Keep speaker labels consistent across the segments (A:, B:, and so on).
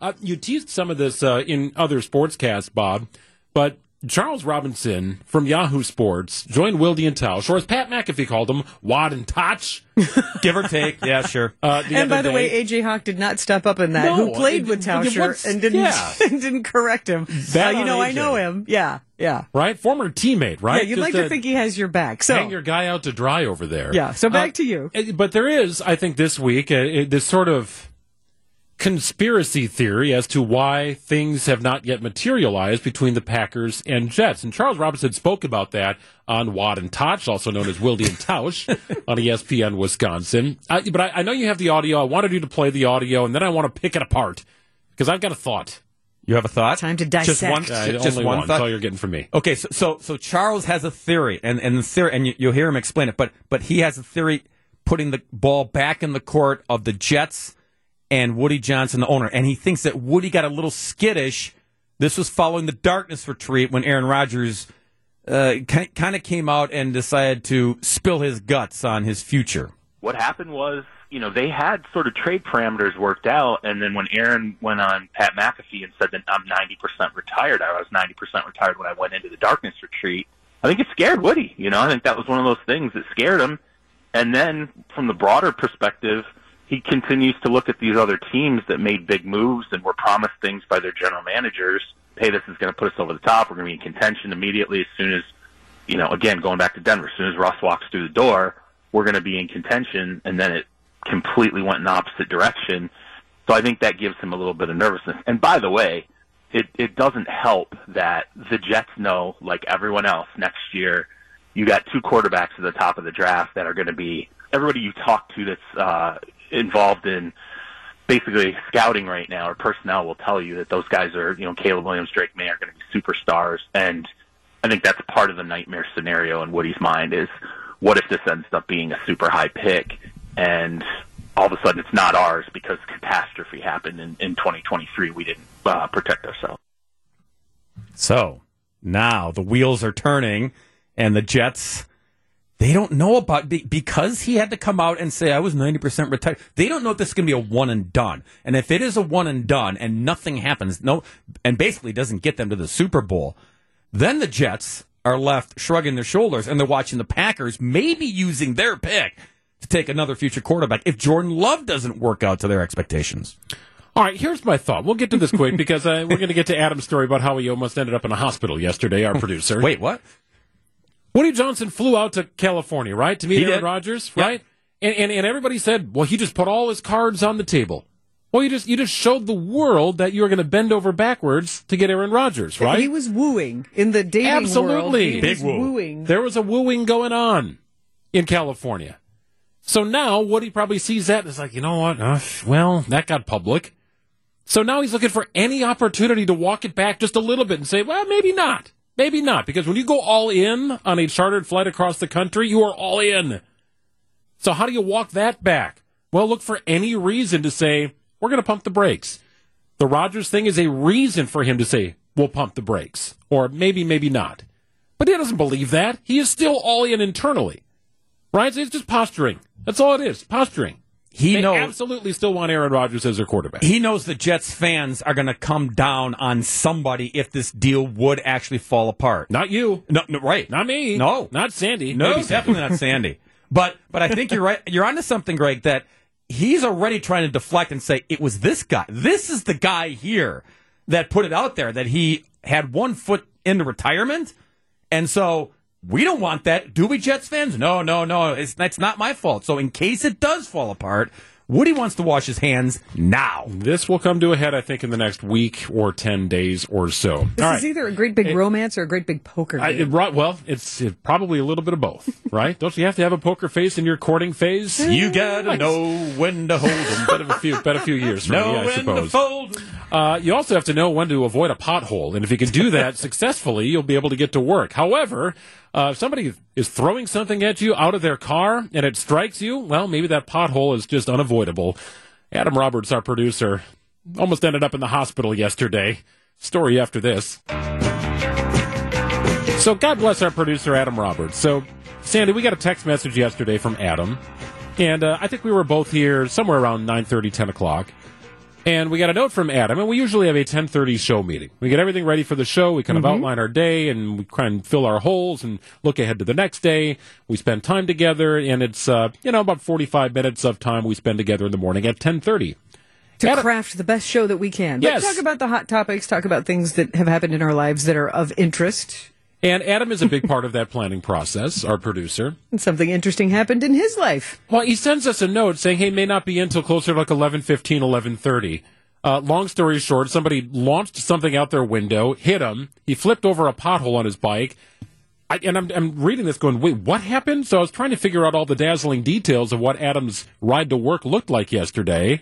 A: Uh, you teased some of this uh, in other sportscasts, Bob, but Charles Robinson from Yahoo Sports joined Wilde and Tausch, or as Pat McAfee called him, Wad and Toch.
B: Give or take. Yeah, sure.
A: Uh, the
C: and by
A: other
C: the way. AJ Hawk did not step up in that.
A: No,
C: who played
A: it-
C: with
A: it-
C: Tauscher and didn't
A: yeah.
C: and didn't correct him.
A: That
C: Uh, you
A: on
C: know, I know him. Yeah, yeah.
A: right? Former teammate, right?
C: Yeah, you'd
A: Just
C: like to think he has your back. So
A: hang your guy out to dry over there.
C: Yeah, so back
A: Uh,
C: to you.
A: uh, But there is, I think, this week, uh, uh, this sort of conspiracy theory as to why things have not yet materialized between the Packers and Jets. And Charles Robinson spoke about that on Wad and Toch, also known as Wilde and Tausch, on ESPN Wisconsin. Uh, but I, I know you have the audio. I wanted you to play the audio, and then I want to pick it apart because I've got a thought.
B: You have a thought?
C: Time to
B: Just one,
C: dissect.
A: Uh,
B: just
A: only
B: one
A: one.
B: thought.
A: That's all you're getting from me.
B: Okay, so, so so Charles has a theory, and and the theory, and you, you'll hear him explain it. But but he has a theory putting the ball back in the court of the Jets and Woody Johnson, the owner, and he thinks that Woody got a little skittish. This was following the darkness retreat when Aaron Rodgers uh, kind of came out and decided to spill his guts on his future.
D: what happened was, you know, they had sort of trade parameters worked out, and then when Aaron went on Pat McAfee and said that I'm 90% retired, I was 90% retired when I went into the darkness retreat. I think it scared Woody. You know, I think that was one of those things that scared him. And then from the broader perspective, he continues to look at these other teams that made big moves and were promised things by their general managers. Hey, this is going to put us over the top. We're going to be in contention immediately as soon as you know, again, going back to Denver, as soon as Russ walks through the door, we're going to be in contention, and then it completely went in the opposite direction. So I think that gives him a little bit of nervousness. And by the way, it, it doesn't help that the Jets know, like everyone else, next year, you got two quarterbacks at the top of the draft that are going to be everybody you talk to that's uh, involved in basically scouting right now or personnel will tell you that those guys are, you know, Caleb Williams, Drake Maye are going to be superstars. And I think that's part of the nightmare scenario in Woody's mind is what if this ends up being a super high pick and all of a sudden it's not ours because catastrophe happened in, in 2023. We didn't uh, protect ourselves.
B: So now the wheels are turning, and the Jets. They don't know about be- because he had to come out and say I was ninety percent retired. They don't know if this is going to be a one and done. And if it is a one and done, and nothing happens, no, and basically doesn't get them to the Super Bowl, then the Jets are left shrugging their shoulders, and they're watching the Packers maybe using their pick to take another future quarterback if Jordan Love doesn't work out to their expectations.
A: All right, here's my thought. We'll get to this quick because uh, we're going to get to Adam's story about how he almost ended up in a hospital yesterday, our producer.
B: Wait, what?
A: Woody Johnson flew out to California, right, to meet
B: He
A: Aaron
B: did.
A: Rodgers,
B: Yep.
A: right? And, and and everybody said, well, he just put all his cards on the table. Well, you just you just showed the world that you were going to bend over backwards to get Aaron Rodgers, right?
C: He was wooing in the dating world.
A: Absolutely.
C: He
A: Big
C: was
B: woo.
C: wooing.
A: there was a wooing going on in California. So now Woody probably sees that and is like, you know what? Uh, well, that got public. So now he's looking for any opportunity to walk it back just a little bit and say, well, maybe not. Maybe not. Because when you go all in on a chartered flight across the country, you are all in. So how do you walk that back? Well, look for any reason to say, we're going to pump the brakes. The Rodgers thing is a reason for him to say, we'll pump the brakes. Or maybe, maybe not. But he doesn't believe that. He is still all in internally. Right? So it's just posturing. That's all it is. Posturing.
B: He
A: they
B: knows
A: absolutely still want Aaron Rodgers as their quarterback.
B: he knows the Jets fans are going to come down on somebody if this deal would actually fall apart.
A: Not you.
B: No, no right.
A: Not me.
B: No.
A: Not Sandy.
B: No,
A: Maybe
B: definitely not Sandy. But but I think you're right. You're onto something, Greg. That he's already trying to deflect and say it was this guy. This is the guy here that put it out there that he had one foot into retirement, and so we don't want that, do we, Jets fans? No, no, no. It's that's not my fault. So in case it does fall apart, Woody wants to wash his hands now.
A: This will come to a head, I think, in the next week or 10 days or so.
C: This
A: All
C: is
A: right.
C: either a great big romance or a great big poker
A: I, it- right, well, it's it, probably a little bit of both, right? Don't you have to have a poker face in your courting phase?
B: You gotta know when to hold 'em.
A: bet a few, bet a few years from
B: know
A: me, I
B: when to
A: suppose. Uh, you also have to know when to avoid a pothole, and if you can do that successfully, you'll be able to get to work. However, uh, if somebody is throwing something at you out of their car and it strikes you, well, maybe that pothole is just unavoidable. Adam Roberts, our producer, almost ended up in the hospital yesterday. Story after this. So God bless our producer Adam Roberts. So Sandy, we got a text message yesterday from Adam, and uh, I think we were both here somewhere around 9:30, 10 o'clock. And we got a note from Adam, and we usually have a 10:30 show meeting. We get everything ready for the show. We kind of outline our day, and we try and fill our holes and look ahead to the next day. We spend time together, and it's uh, you know about 45 minutes of time we spend together in the morning at 10:30.
C: to
A: Adam-
C: craft the best show that we can. But
A: Yes.
C: talk about the hot topics, talk about things that have happened in our lives that are of interest.
A: And Adam is a big part of that planning process. Our producer.
C: And something interesting happened in his life.
A: Well, he sends us a note saying, "Hey, may not be in until closer to like 11:15, 11:30." Uh, long story short, somebody launched something out their window, hit him. He flipped over a pothole on his bike. I, and I'm, I'm reading this going, wait, what happened? So I was trying to figure out all the dazzling details of what Adam's ride to work looked like yesterday.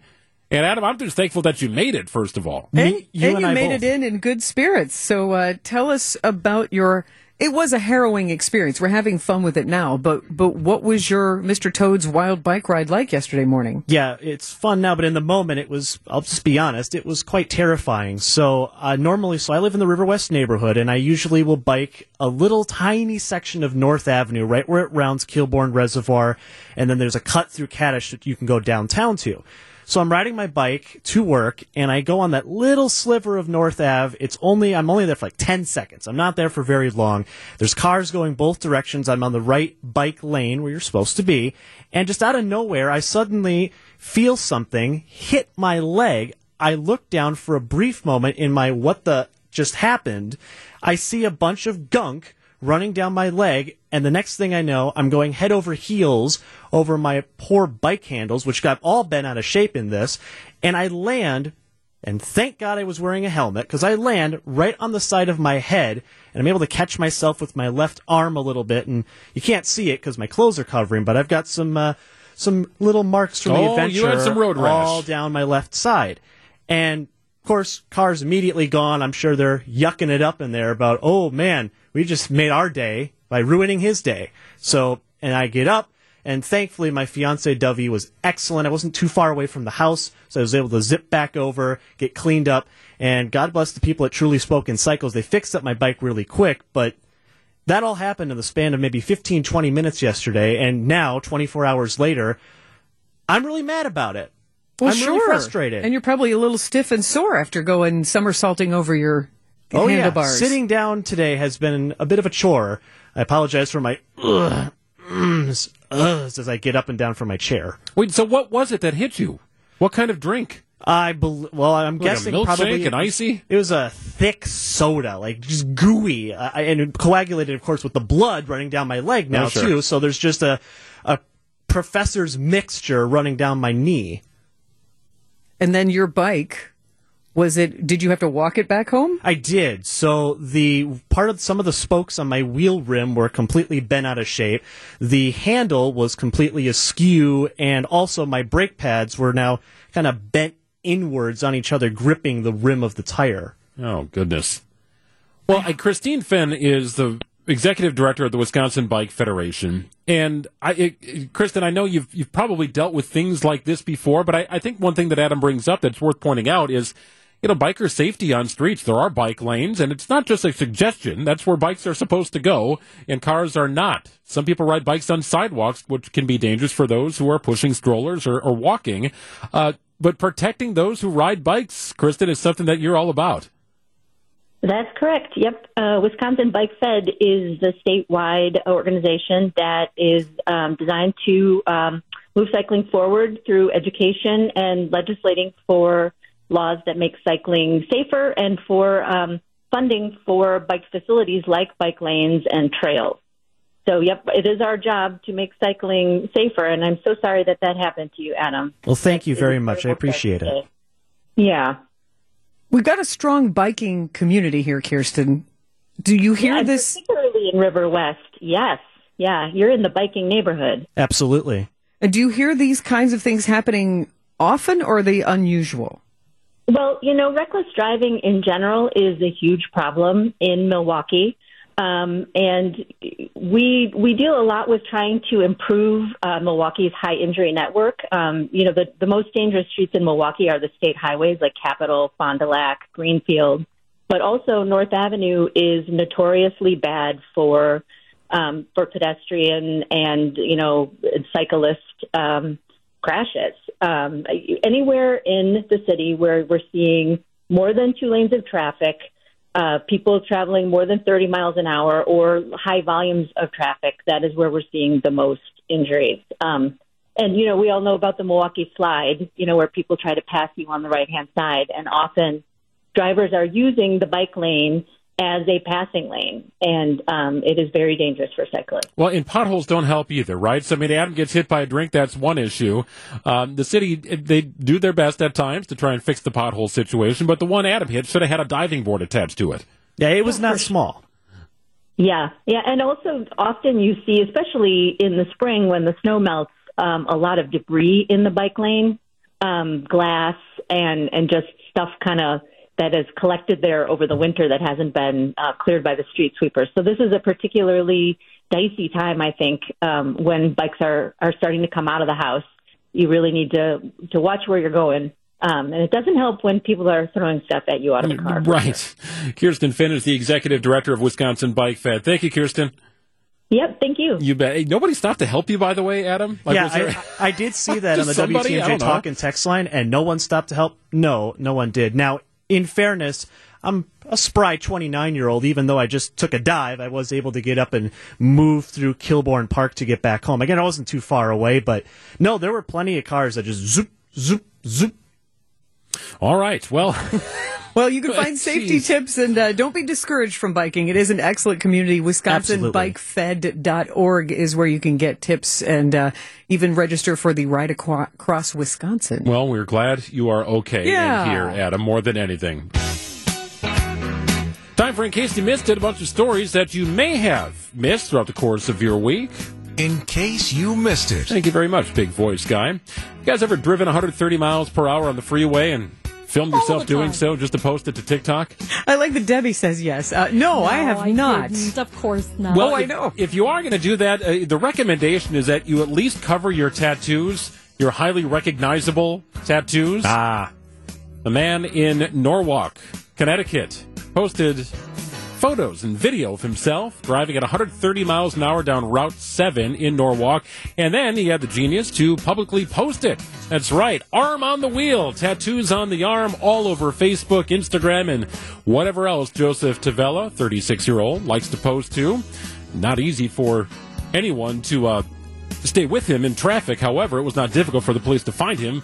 A: And Adam, I'm just thankful that you made it, first of all.
C: And,
B: Me- you
C: and
B: and
C: you
B: I
C: made
B: both.
C: it in in good spirits. So uh, tell us about your. It was a harrowing experience. We're having fun with it now, but but what was your Mr. Toad's wild bike ride like yesterday morning?
E: Yeah, it's fun now, but in the moment, it was, I'll just be honest, it was quite terrifying. So, uh, normally, so I live in the River West neighborhood, and I usually will bike a little tiny section of North Avenue, right where it rounds Kilbourn Reservoir, and then there's a cut through Kadish that you can go downtown to. So I'm riding my bike to work, and I go on that little sliver of North Ave. It's only I'm only there for like 10 seconds. I'm not there for very long. There's cars going both directions. I'm on the right bike lane where you're supposed to be, and just out of nowhere, I suddenly feel something hit my leg. I look down for a brief moment in my what the just happened. I see a bunch of gunk running down my leg, and the next thing I know, I'm going head over heels over my poor bike handles, which got all bent out of shape in this, and I land, and thank God I was wearing a helmet, because I land right on the side of my head, and I'm able to catch myself with my left arm a little bit, and you can't see it because my clothes are covering, but I've got some, uh, some little marks from the
A: Oh,
E: adventure
A: you had some road rash.
E: all down my left side. And of course, car's immediately gone. I'm sure they're yucking it up in there about, oh man, we just made our day by ruining his day. So, and I get up, and thankfully my fiance Dovey was excellent. I wasn't too far away from the house, so I was able to zip back over, get cleaned up, and God bless the people at Truly Spoken Cycles. They fixed up my bike really quick, but that all happened in the span of maybe 15, 20 minutes yesterday, and now, 24 hours later, I'm really mad about it.
C: Well,
E: I'm
C: sure.
E: really frustrated.
C: and you're probably a little stiff and sore after going somersaulting over your
E: oh
C: handlebars.
E: yeah, sitting down today has been a bit of a chore. I apologize for my ugh, ums, uhs as I get up and down from my chair.
A: Wait, so what was it that hit you? What kind of drink?
E: I bel well, I'm
A: Like a
E: guessing
A: milkshake,
E: probably
A: an icy?
E: It was a thick soda, like just gooey, uh, and coagulated, of course, with the blood running down my leg now
A: Oh, sure.
E: too. So there's just a a professor's mixture running down my knee.
C: And then your bike. Was it? Did you have to walk it back home?
E: I did. So the part of some of the spokes on my wheel rim were completely bent out of shape. The handle was completely askew, and also my brake pads were now kind of bent inwards on each other, gripping the rim of the tire.
A: Oh goodness. Well, uh, Christine finn is the executive director of the Wisconsin Bike Federation, and I, it, it- Kristen, I know you've you've probably dealt with things like this before, but I, I think one thing that Adam brings up that's worth pointing out is. You know, biker safety on streets. There are bike lanes, and it's not just a suggestion. That's where bikes are supposed to go, and cars are not. Some people ride bikes on sidewalks, which can be dangerous for those who are pushing strollers or, or walking. Uh, but protecting those who ride bikes, Kristen, is something that you're all about.
F: That's correct. Yep. Uh, Wisconsin Bike Fed is the statewide organization that is um, designed to um, move cycling forward through education and legislating for laws that make cycling safer and for um, funding for bike facilities like bike lanes and trails. So, yep, it is our job to make cycling safer. And I'm so sorry that that happened to you, Adam.
E: Well, thank you very much. I appreciate it.
F: Yeah.
C: We've got a strong biking community here, Kirsten. Do you hear
F: Yeah,
C: this?
F: particularly in River West. Yes. Yeah, you're in the biking neighborhood.
E: Absolutely.
C: And Do you hear these kinds of things happening often, or are they unusual?
F: Well, you know, reckless driving in general is a huge problem in Milwaukee. Um, and we we deal a lot with trying to improve uh, Milwaukee's high injury network. Um, you know, the, the most dangerous streets in Milwaukee are the state highways like Capitol, Fond du Lac, Greenfield, but also North Avenue is notoriously bad for um, for pedestrian and you know cyclist um, crashes. Um, anywhere in the city where we're seeing more than two lanes of traffic, uh, people traveling more than 30 miles an hour, or high volumes of traffic, that is where we're seeing the most injuries. Um, and you know, we all know about the Milwaukee slide, you know, where people try to pass you on the right hand side, and often drivers are using the bike lane as a passing lane, and um, it is very dangerous for cyclists.
A: Well, and potholes don't help either, right? So, I mean, Adam gets hit by a drink. That's one issue. Um, the city they do their best at times to try and fix the pothole situation, but the one Adam hit should have had a diving board attached to it.
E: Yeah, it was not small.
F: Yeah, yeah, and also often you see, especially in the spring when the snow melts, um, a lot of debris in the bike lane, um, glass, and and just stuff kind of that is collected there over the winter that hasn't been uh, cleared by the street sweepers. So this is a particularly dicey time, I think, um, when bikes are are starting to come out of the house. You really need to to watch where you're going. Um, and it doesn't help when people are throwing stuff at you out of the car.
A: Right. Sure. Kirsten Finn is the executive director of Wisconsin Bike Fed. Thank you, Kirsten.
F: Yep, thank you.
A: You bet. Hey, nobody stopped to help you, by the way, Adam.
E: Like, yeah, there... I, I, did see that on the WTMJ talk and text line, and no one stopped to help. No, no one did. Now, in fairness, I'm a spry 29 year old. Even though I just took a dive, I was able to get up and move through Kilbourn Park to get back home. Again, I wasn't too far away, but no, there were plenty of cars that just zoop, zoop, zoop.
A: All right. Well.
C: Well, you can find safety tips and uh, don't be discouraged from biking. It is an excellent community. WisconsinBikeFed.org is where you can get tips and uh, even register for the Ride Across Wisconsin.
A: Well, we're glad you are okay yeah. in here, Adam, more than anything. Time for In Case You Missed It, a bunch of stories that you may have missed throughout the course of your week.
G: In case you missed it.
A: Thank you very much, big voice guy. You guys ever driven 130 miles per hour on the freeway and filmed yourself doing so just to post it to TikTok?
C: I like that Debbie says yes. Uh, no, no, I have I not.
H: Didn't. Of course not.
A: Well,
C: oh,
A: if,
C: I know.
A: If you are going to do that, uh, the recommendation is that you at least cover your tattoos, your highly recognizable tattoos.
B: Ah.
A: The man in Norwalk, Connecticut, posted photos and video of himself driving at 130 miles an hour down Route 7 in Norwalk. And then he had the genius to publicly post it. That's right. Arm on the wheel. Tattoos on the arm all over Facebook, Instagram, and whatever else Joseph Tavella, 36 year old, likes to post to. Not easy for anyone to uh, stay with him in traffic. However, it was not difficult for the police to find him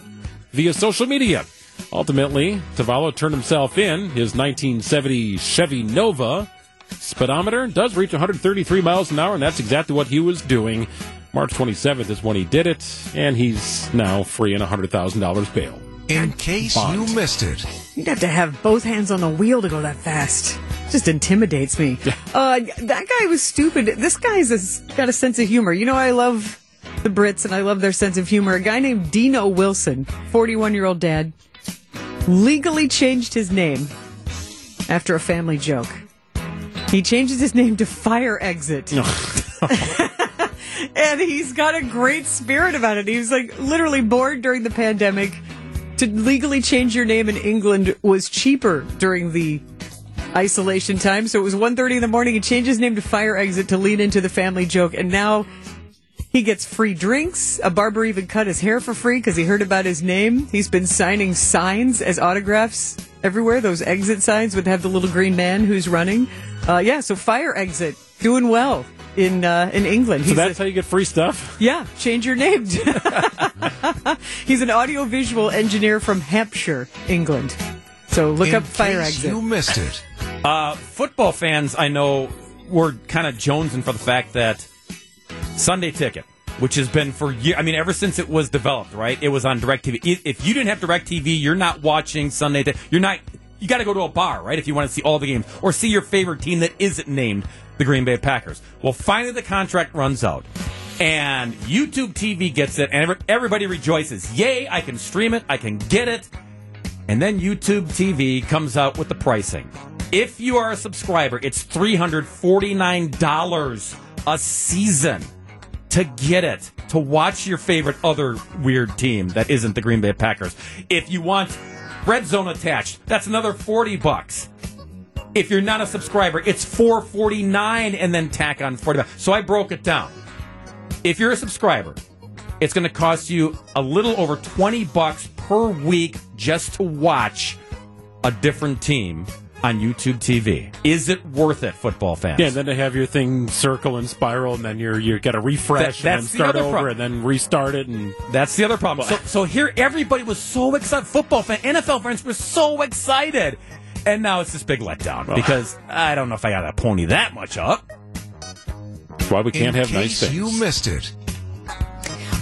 A: via social media. Ultimately, Tavallo turned himself in. His 1970 Chevy Nova speedometer does reach 133 miles an hour, and that's exactly what he was doing. March 27th is when he did it, and he's now free in $100,000 bail.
G: In case Bond. you missed it.
C: You'd have to have both hands on the wheel to go that fast. Just intimidates me. uh, that guy was stupid. This guy's a, got a sense of humor. You know, I love the Brits and I love their sense of humor. A guy named Dino Wilson, 41 year old dad, legally changed his name after a family joke. He changes his name to Fire Exit. and he's got a great spirit about it. He was like literally bored during the pandemic. To legally change your name in England was cheaper during the isolation time. So it was 1.30 in the morning. He changed his name to Fire Exit to lean into the family joke. And now he gets free drinks. A barber even cut his hair for free because he heard about his name. He's been signing signs as autographs everywhere. Those exit signs would have the little green man who's running. Uh, yeah, so fire exit doing well in uh, in England.
A: So He's that's a, how you get free stuff.
C: Yeah, change your name. He's an audiovisual engineer from Hampshire, England. So look
G: in
C: up fire exit.
G: You missed it.
B: Uh, football fans, I know, were kind of jonesing for the fact that Sunday Ticket, which has been for years. I mean, ever since it was developed, right? It was on DirecTV. If you didn't have DirecTV, you're not watching Sunday. You're not. You got to go to a bar, right? If you want to see all the games or see your favorite team that isn't named the Green Bay Packers. Well, finally the contract runs out. And YouTube TV gets it, and everybody rejoices. Yay, I can stream it, I can get it. And then YouTube TV comes out with the pricing. If you are a subscriber, it's $349 a season to get it, to watch your favorite other weird team that isn't the Green Bay Packers. If you want Red Zone attached, that's another 40 bucks. If you're not a subscriber, it's 449 and then tack on 40 bucks. So I broke it down. If you're a subscriber, It's going to cost you a little over 20 bucks per week just to watch a different team on YouTube TV. Is it worth it, football fans?
A: Yeah, and then to have your thing circle and spiral, and then you're you got to refresh
B: That-
A: and then
B: that's the
A: start over,
B: problem.
A: and then restart it, and
B: That's the other problem. So, so here, everybody was so excited. Football fans, NFL fans were so excited. And now it's this big letdown because I don't know if I got to pony that much up.
A: that's why we can't
G: In
A: have nice
G: case
A: things.
G: you missed it.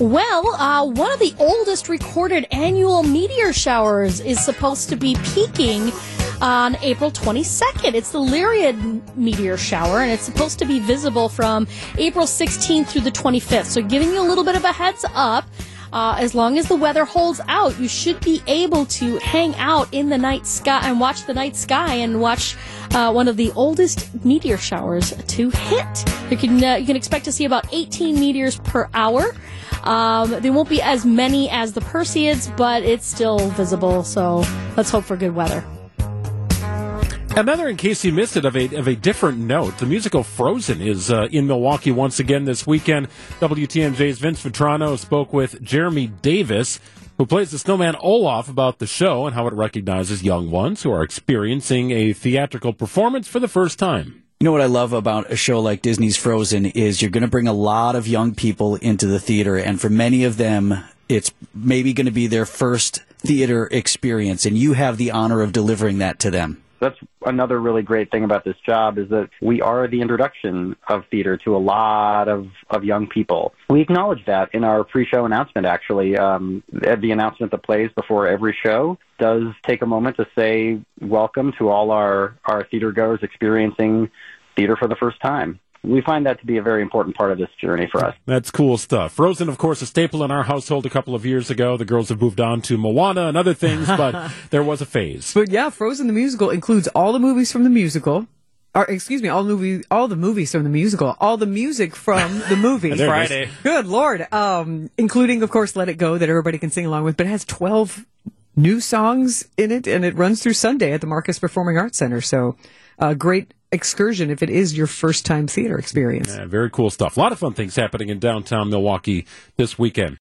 H: Well, uh, one of the oldest recorded annual meteor showers is supposed to be peaking on April 22nd. It's the Lyrid meteor shower, and it's supposed to be visible from April 16th through the 25th. So, giving you a little bit of a heads up. Uh, as long as the weather holds out, you should be able to hang out in the night sky and watch the night sky and watch uh, one of the oldest meteor showers to hit. You can uh, you can expect to see about 18 meteors per hour. Um, there won't be as many as the Perseids, but it's still visible. So let's hope for good weather.
A: Another, in case you missed it, of a of a different note, the musical Frozen is uh, in Milwaukee once again this weekend. WTMJ's Vince Vitrano spoke with Jeremy Davis, who plays the snowman Olaf, about the show and how it recognizes young ones who are experiencing a theatrical performance for the first time.
I: You know what I love about a show like Disney's Frozen is you're going to bring a lot of young people into the theater, and for many of them, it's maybe going to be their first theater experience, and you have the honor of delivering that to them.
J: That's another really great thing about this job is that we are the introduction of theater to a lot of, of young people. We acknowledge that in our pre-show announcement, actually. Um, the announcement that plays before every show does take a moment to say welcome to all our, our theater goers experiencing theater for the first time. We find that to be a very important part of this journey for us.
A: That's cool stuff. Frozen, of course, a staple in our household a couple of years ago. The girls have moved on to Moana and other things, but there was a phase.
C: But yeah, Frozen the musical includes all the movies from the musical. Or excuse me, all movie, all the movies from the musical, all the music from the movie.
A: There it is.
B: Friday.
C: Good lord, um, including of course "Let It Go" that everybody can sing along with, but it has twelve new songs in it, and it runs through Sunday at the Marcus Performing Arts Center. So, a great excursion if it is your first time theater experience.
A: Yeah, very cool stuff. A lot of fun things happening in downtown Milwaukee this weekend.